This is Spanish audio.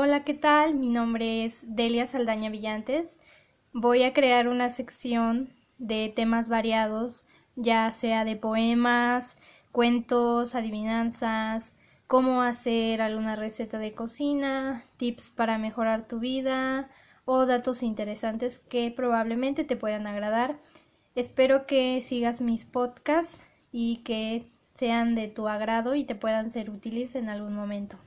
Hola, ¿qué tal? Mi nombre es Delia Saldaña Villantes. Voy a crear una sección de temas variados, ya sea de poemas, cuentos, adivinanzas, cómo hacer alguna receta de cocina, tips para mejorar tu vida o datos interesantes que probablemente te puedan agradar. Espero que sigas mis podcasts y que sean de tu agrado y te puedan ser útiles en algún momento.